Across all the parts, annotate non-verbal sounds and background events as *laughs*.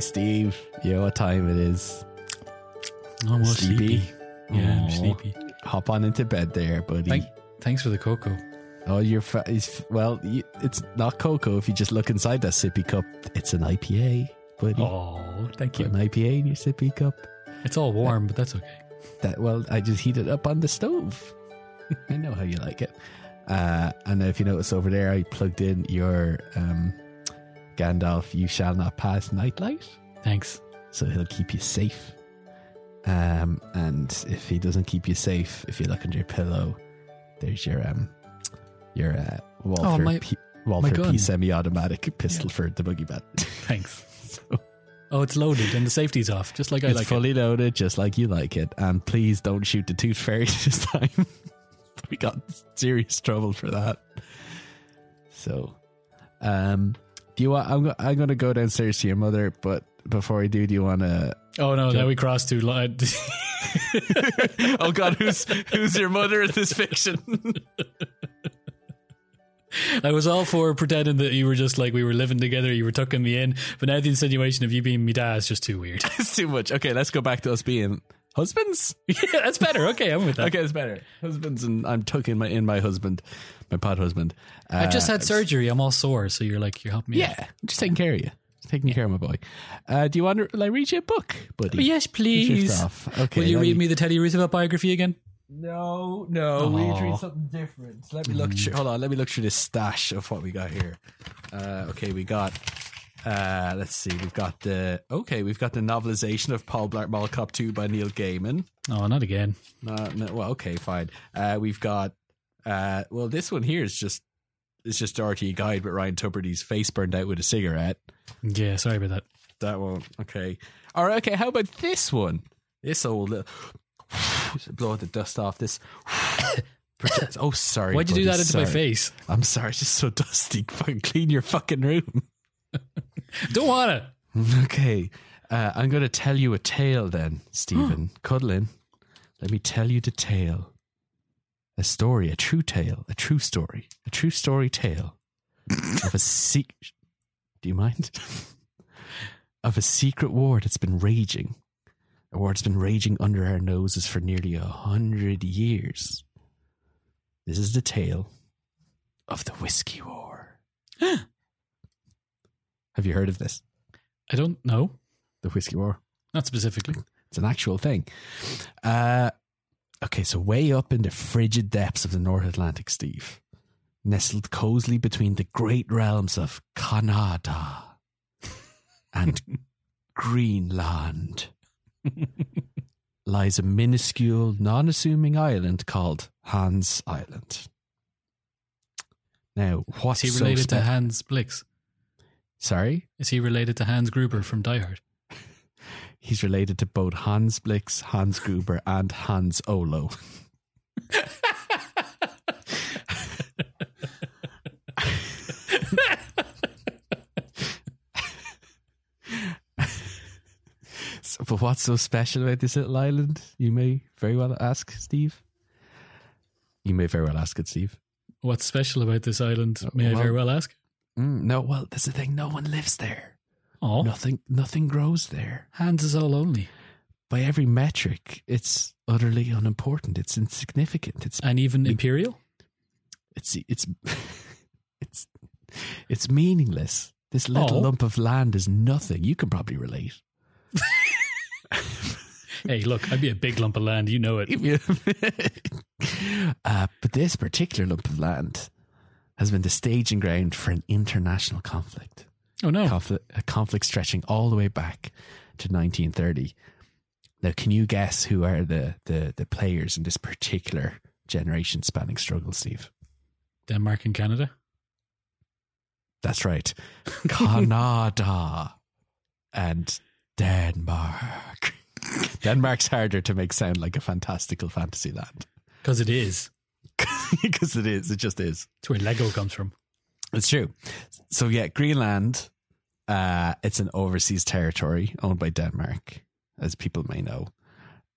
Right, Steve. You know what time it is. I'm Sleepy? sleepy. Yeah. I'm sleepy. Hop on into bed there, buddy. Thank, thanks for the cocoa. oh, you're fa- is- well. You, it's not cocoa. If you just look inside that sippy cup, it's an IPA, buddy. Oh, thank Put you. an IPA in your sippy cup. It's all warm, but that's okay. That well, I just heat it up on the stove. *laughs* I know how you like it. Uh, and if you notice over there, I plugged in your um, Gandalf. You shall not pass nightlight. Thanks. so he'll keep you safe. Um, and if he doesn't keep you safe, if you look under your pillow, there's your um, your uh, Walther Oh, my- P, Walther. P semi-automatic pistol for the boogie bat. *laughs* Thanks. so Oh, it's loaded and the safety's off, just like I it's like fully loaded, just like you like it. And please don't shoot the tooth fairy *laughs* this time. *laughs* we got serious trouble for that. So, um, do you want? I'm I'm going to go downstairs to your mother, but before I do, do you want to? Oh no, now we crossed two lines. *laughs* *laughs* oh God, who's who's your mother in this fiction? *laughs* I was all for pretending that you were just like we were living together, you were tucking me in, but now the insinuation of you being me dad is just too weird. it's too much. Okay, let's go back to us being husbands. yeah, that's better. Okay, I'm with that. Okay, it's better. Husbands, and I'm tucking my in my husband, my pod husband. Uh, I've just had surgery. I'm all sore, so you're like you're helping me. Yeah, I'm just taking care of you. Just taking care of my boy. Uh, do you want to like read you a book, buddy? Oh, yes, please. Okay. Will you read me the Teddy Roosevelt biography again? No, no. We Aw. read something different. Let me look. Through, hold on. Let me look through this stash of what we got here. Uh, okay, we got. Uh, let's see. We've got the okay. We've got the novelization of Paul Blart Mall Cop Two by Neil Gaiman. Oh, not again. Uh, no, well, okay, fine. Uh, we've got. Uh, well, this one here is just. It's just Dorothy Guide, but Ryan Tubridy's face burned out with a cigarette. Yeah, sorry about that. That one. Okay. All right. Okay. How about this one? This old. Little, *sighs* blow the dust off this. *coughs* oh, sorry. Why'd you do that into my face? I'm sorry. It's just so dusty. *laughs* Fucking clean your fucking room. *laughs* Don't want it. *laughs* Okay. Uh, I'm going to tell you a tale then, Stephen. *gasps* Cuddle in. Let me tell you the tale. A story, a true tale, a true story, a true story tale of a secret. Do you mind? *laughs* of a secret war that's been raging. A war that's been raging under our noses for nearly a hundred years. This is the tale of the Whiskey War. *gasps* Have you heard of this? I don't know. The Whiskey War? Not specifically. It's an actual thing. Uh, okay, so way up in the frigid depths of the North Atlantic, Steve, nestled cozily between the great realms of Canada *laughs* and Greenland, lies a minuscule, non assuming island called Hans Island. Now, what's Is he so related spe- to Hans Blix? Sorry? Is he related to Hans Gruber from Die Hard? He's related to both Hans Blix, Hans Gruber, and Hans Olo. So, but what's so special about this little island? You may very well ask, Steve. You may very well ask it, Steve. What's special about this island? May I very well ask? Mm, no, well, that's the thing. No one lives there. Oh, Nothing, nothing grows there. Hans is all lonely. By every metric, it's utterly unimportant. It's insignificant. It's And even Imperial? it's it's *laughs* it's it's meaningless. This little Oh. lump of land is nothing. You can probably relate. *laughs* Hey, look, I'd be a big lump of land. You know it. *laughs* uh, but this particular lump of land has been the staging ground for an international conflict. Oh, no. conflict, a conflict stretching all the way back to 1930. Now, can you guess who are the, the, the players in this particular generation spanning struggle, Steve? Denmark and Canada? That's right. *laughs* Canada and Denmark. *laughs* Denmark's harder to make sound like a fantastical fantasy land *laughs* Because it is. because it is. It just is. It's where Lego comes from. It's true. So yeah, Greenland. Uh, it's an overseas territory owned by Denmark, as people may know,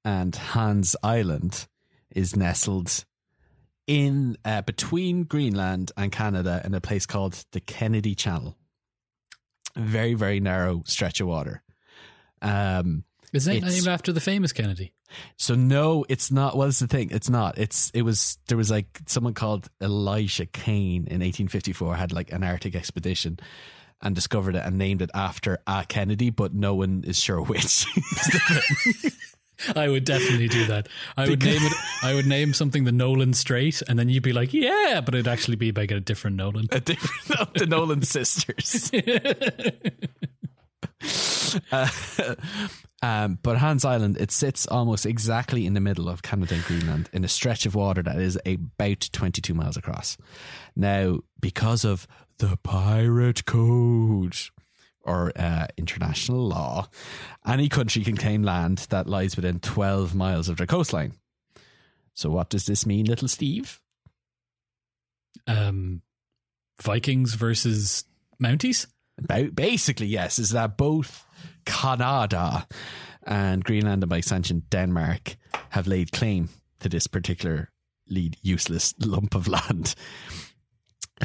and Hans Island is nestled in uh, between Greenland and Canada in a place called the Kennedy Channel. very very narrow stretch of water. Um, Is that It's- named after the famous Kennedy? so no, it's not. What's the thing? It's not. It's it was there was like someone called Elisha Kane in 1854 had like an Arctic expedition and discovered it and named it after a Kennedy, but no one is sure *laughs* which. I would definitely do that. I would name it. I would name something the Nolan Strait, and then you'd be like, "Yeah," but it'd actually be by a different Nolan. a different *laughs* the Nolan sisters. *laughs* Uh, *laughs* um, but Hans Island, it sits almost exactly in the middle of Canada and Greenland in a stretch of water that is about 22 miles across. Now, because of the Pirate Code or uh, international law, any country can claim land that lies within 12 miles of their coastline. So, what does this mean, little Steve? Um, Vikings versus Mounties. Basically, yes, is that both Canada and Greenland and by extension Denmark have laid claim to this particularly useless *laughs* lump of land.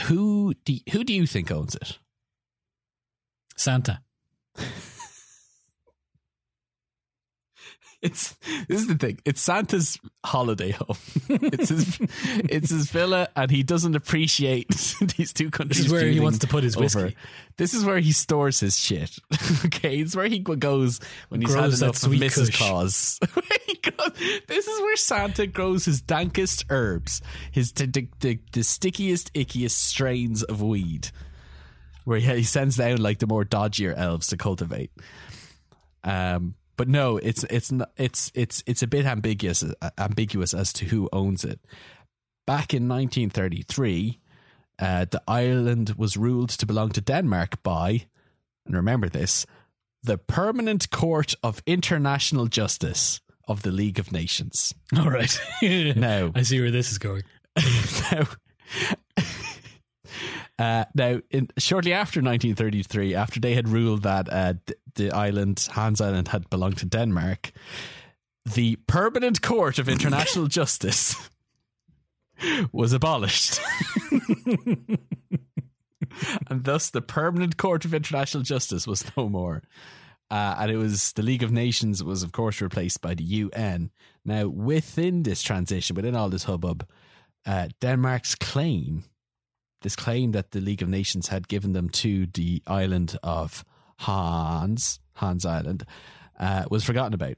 Who do who do you think owns it? Santa. It's this is the thing. It's Santa's holiday home. *laughs* it's his it's his villa, and he doesn't appreciate *laughs* these two countries. This is where he wants to put his over. whiskey. This is where he stores his shit. *laughs* okay, it's where he goes when he's Grows had that enough of Mrs. kush. Claus. Where he goes- this is where Santa grows his dankest herbs, his the, the, the, the stickiest, ickiest strains of weed. Where he, he sends down like the more dodgier elves to cultivate. Um, but no, it's it's it's it's it's a bit ambiguous uh, ambiguous as to who owns it. Back in 1933, uh, the island was ruled to belong to Denmark by, and remember this, the Permanent Court of International Justice of the League of Nations. All right. *laughs* Now, *laughs* I see where this is going. *laughs* now, uh, now in, shortly after 1933, after they had ruled that uh, the island, Hans Island, had belonged to Denmark, the Permanent Court of International *laughs* Justice was abolished. *laughs* and thus the Permanent Court of International Justice was no more. Uh, and it was the League of Nations was, of course, replaced by the UN. Now, within this transition, within all this hubbub, uh, Denmark's claim, this claim that the League of Nations had given them to the island of Hans, Hans Island, uh, was forgotten about.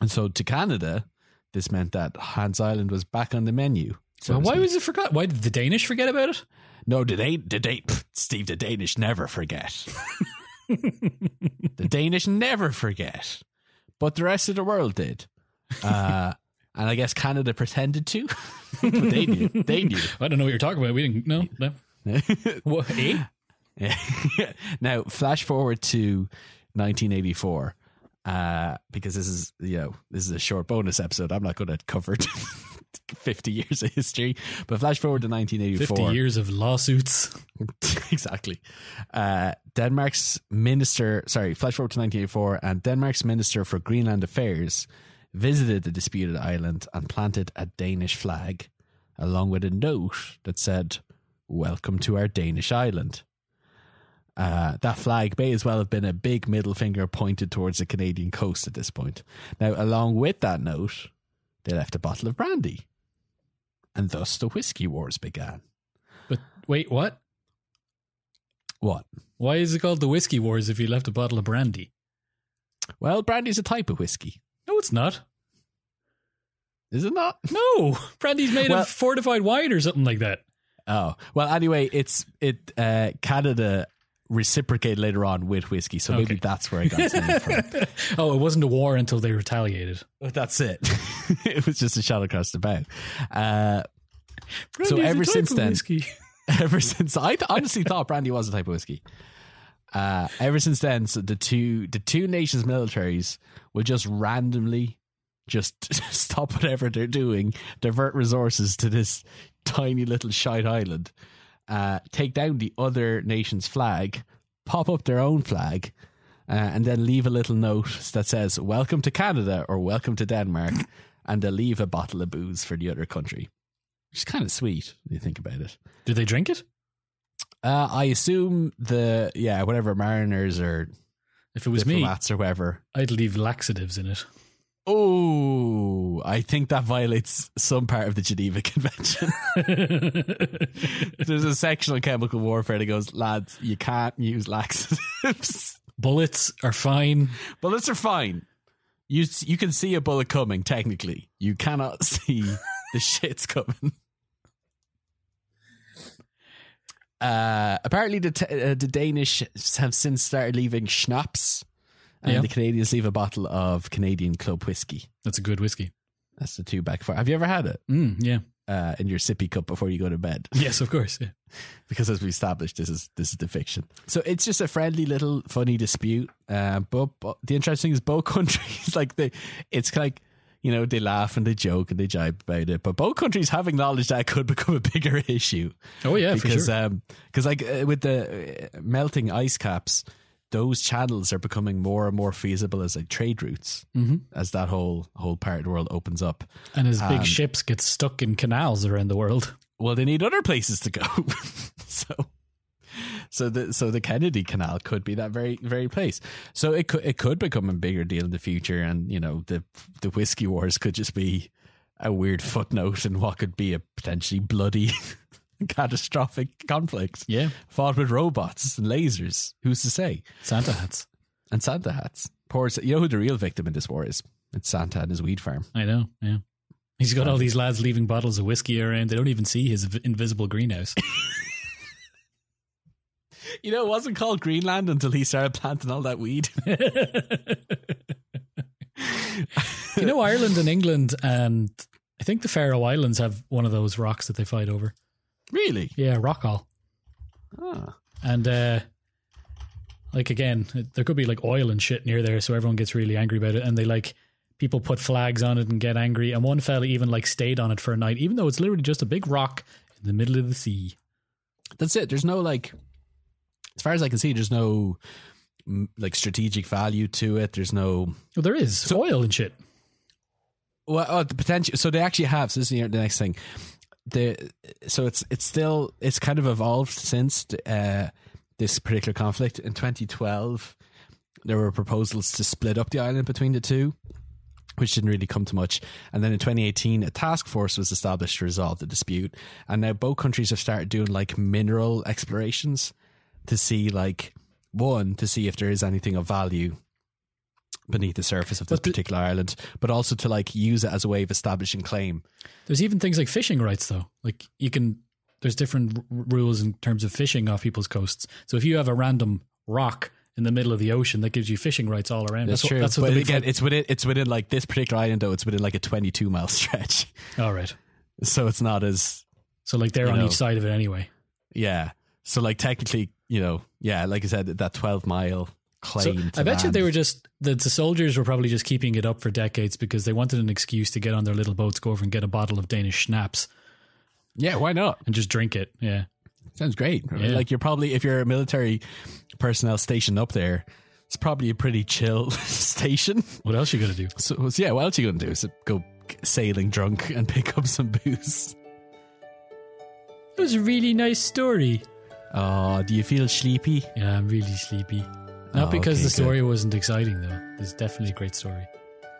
And so to Canada, this meant that Hans Island was back on the menu. So Well, why was it forgot? Why did the Danish forget about it? No, the Dan- the Dan- Steve, the Danish never forget. *laughs* the Danish never forget, but the rest of the world did. Uh, and I guess Canada pretended to, but *laughs* they knew. They knew. I don't know what you're talking about. We didn't. No, no. *laughs* What? Eh? *laughs* now, flash forward to 1984, uh, because this is you know this is a short bonus episode. I'm not going to cover 50 years of history, but flash forward to 1984. Fifty years of lawsuits. exactly. Uh, Denmark's minister, sorry, flash forward to 1984, and Denmark's minister for Greenland Affairs visited the disputed island and planted a Danish flag, along with a note that said, Welcome to our Danish island. Uh, that flag may as well have been a big middle finger pointed towards the Canadian coast at this point. Now, along with that note, they left a bottle of brandy. And thus the whiskey wars began. But wait, what? What? Why is it called the Whiskey Wars if you left a bottle of brandy? Well, brandy's a type of whiskey. It's not. Is it not? No, brandy's made Well- of fortified wine or something like that. Oh well. Anyway, it's it. Uh, Canada reciprocated later on with whiskey, so maybe that's where I got its name from. *laughs* Oh, it wasn't a war until they retaliated. But that's it. *laughs* it was just a shot across the bow. Uh, So ever type since of then- whiskey. *laughs* ever since I th- honestly thought brandy was a type of whiskey. Uh, ever since then, so the two the two nations' militaries will just randomly just *laughs* stop whatever they're doing, divert resources to this tiny little shite island, uh, take down the other nation's flag, pop up their own flag, uh, and then leave a little note that says "Welcome to Canada" or "Welcome to Denmark," and they'll leave a bottle of booze for the other country. Which is kind of sweet when you think about it. Do they drink it? Uh, I assume the yeah whatever mariners or If it was me, or whatever. I'd leave laxatives in it. Oh, I think that violates some part of the Geneva *laughs* Convention. *laughs* There's a section on chemical warfare that goes, lads, you can't use laxatives. *laughs* Bullets are fine. Bullets are fine. You you can see a bullet coming. Technically, you cannot see the shits coming. Uh, apparently, the t- uh, the Danish have since started leaving schnapps, and Yeah. the Canadians leave a bottle of Canadian Club whiskey. That's a good whiskey. That's the two back four. Have you ever had it Mm, yeah. uh, in your sippy cup before you go to bed? *laughs* Yes, of course. Yeah. *laughs* because as we established, this is this is the fiction. So it's just a friendly little funny dispute. Uh, but, but the interesting thing is both *laughs* countries like they, it's like you know they laugh and they joke and they jibe about it, but both countries have acknowledged that could *laughs* become a bigger *laughs* issue Oh yeah, because sure. um because like uh, with the uh, melting ice caps. Those channels are becoming more and more feasible as like trade routes hmm as that whole whole part of the world opens up. And as big um, ships get stuck in canals around the world. well they need other places to go *laughs* so so the so the kennedy canal could be that very very place so it could it could become a bigger deal in the future and you know the the whiskey wars could just be a weird footnote in what could be a potentially bloody *laughs* catastrophic conflict Yeah. fought with robots and lasers who's to say Santa hats. and santa hats poor you know who the real victim in this war is it's santa and his weed farm I know. Yeah. He's got all these lads leaving bottles of whiskey around. They don't even see his invisible greenhouse. *laughs* *laughs* you know it wasn't called greenland until he started planting all that weed *laughs* you know, Ireland and England and I think the Faroe Islands have one of those rocks that they fight over. really Yeah, Rockall. Ah. And uh like again, there could be like oil and shit near there, so everyone gets really angry about it. And they like people put flags on it and get angry. And one fella even like stayed on it for a night, even though it's literally just a big rock in the middle of the sea. That's it. There's no like, as far as I can see, there's no mm, like strategic value to it. There's no Well, there is oil and shit. well, oh, the potential. So they actually have. So this is the the next thing. The so it's it's still it's kind of evolved since uh, this particular conflict in 2012. There were proposals to split up the island between the two, which didn't really come to much. And then in 2018, a task force was established to resolve the dispute. And now both countries have started doing like mineral explorations to see, like, one, to see if there is anything of value beneath the surface of this the- particular island, but also to like use it as a way of establishing claim. There's even things like fishing rights, though. Like you can, there's different r- rules in terms of fishing off people's coasts. So if you have a random rock in the middle of the ocean, that gives you fishing rights all around. That's, what, true. That's what but again, it's within it's within like this particular island though. It's within like a 22 mile *laughs* stretch, all right. so it's not as So like they're on know. each side of it anyway. yeah. So like technically, you know, yeah, like I said, that 12 mile claim. to I bet you they were just the, the soldiers were probably just keeping it up for decades because they wanted an excuse to get on their little boats, go over and get a bottle of Danish schnapps Yeah, why not? and just drink it. Yeah. Sounds great. Yeah. Like you're probably if you're a military personnel stationed up there, it's probably a pretty chill *laughs* station. What else you gonna do? So, so yeah, what else you gonna do? Is go sailing drunk and *laughs* pick up some booze. It was a really nice story. Oh, do you feel sleepy? Yeah, I'm really sleepy. Not Oh, because okay, the story wasn't exciting though. It's definitely a great story.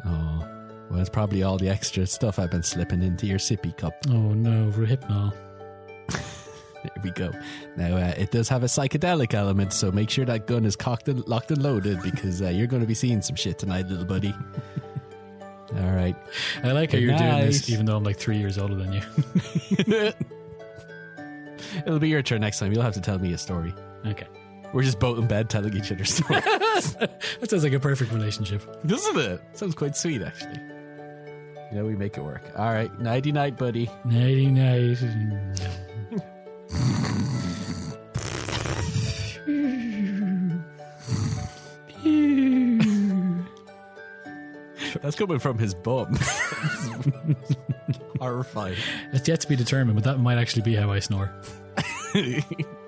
Oh, well, it's probably all the extra stuff I've been slipping into your sippy cup. Oh no, Rohypnol. *laughs* There we go. Now, uh, it does have a psychedelic element, so make sure that gun is cocked and locked and loaded because uh, you're going to be seeing some shit tonight, little buddy. *laughs* all right. I like how Good you're doing this, even though I'm like three years older than you. *laughs* *laughs* It'll be your turn next time. You'll have to tell me a story. okay. We're just both in bed telling each other stories. *laughs* That sounds like a perfect relationship. Doesn't it? Sounds quite sweet, actually. You know, we make it work. All right. Nighty night, buddy. Nighty night. *laughs* That's coming from his bum. *laughs* Horrifying. It's yet to be determined, but that might actually be how I snore. *laughs*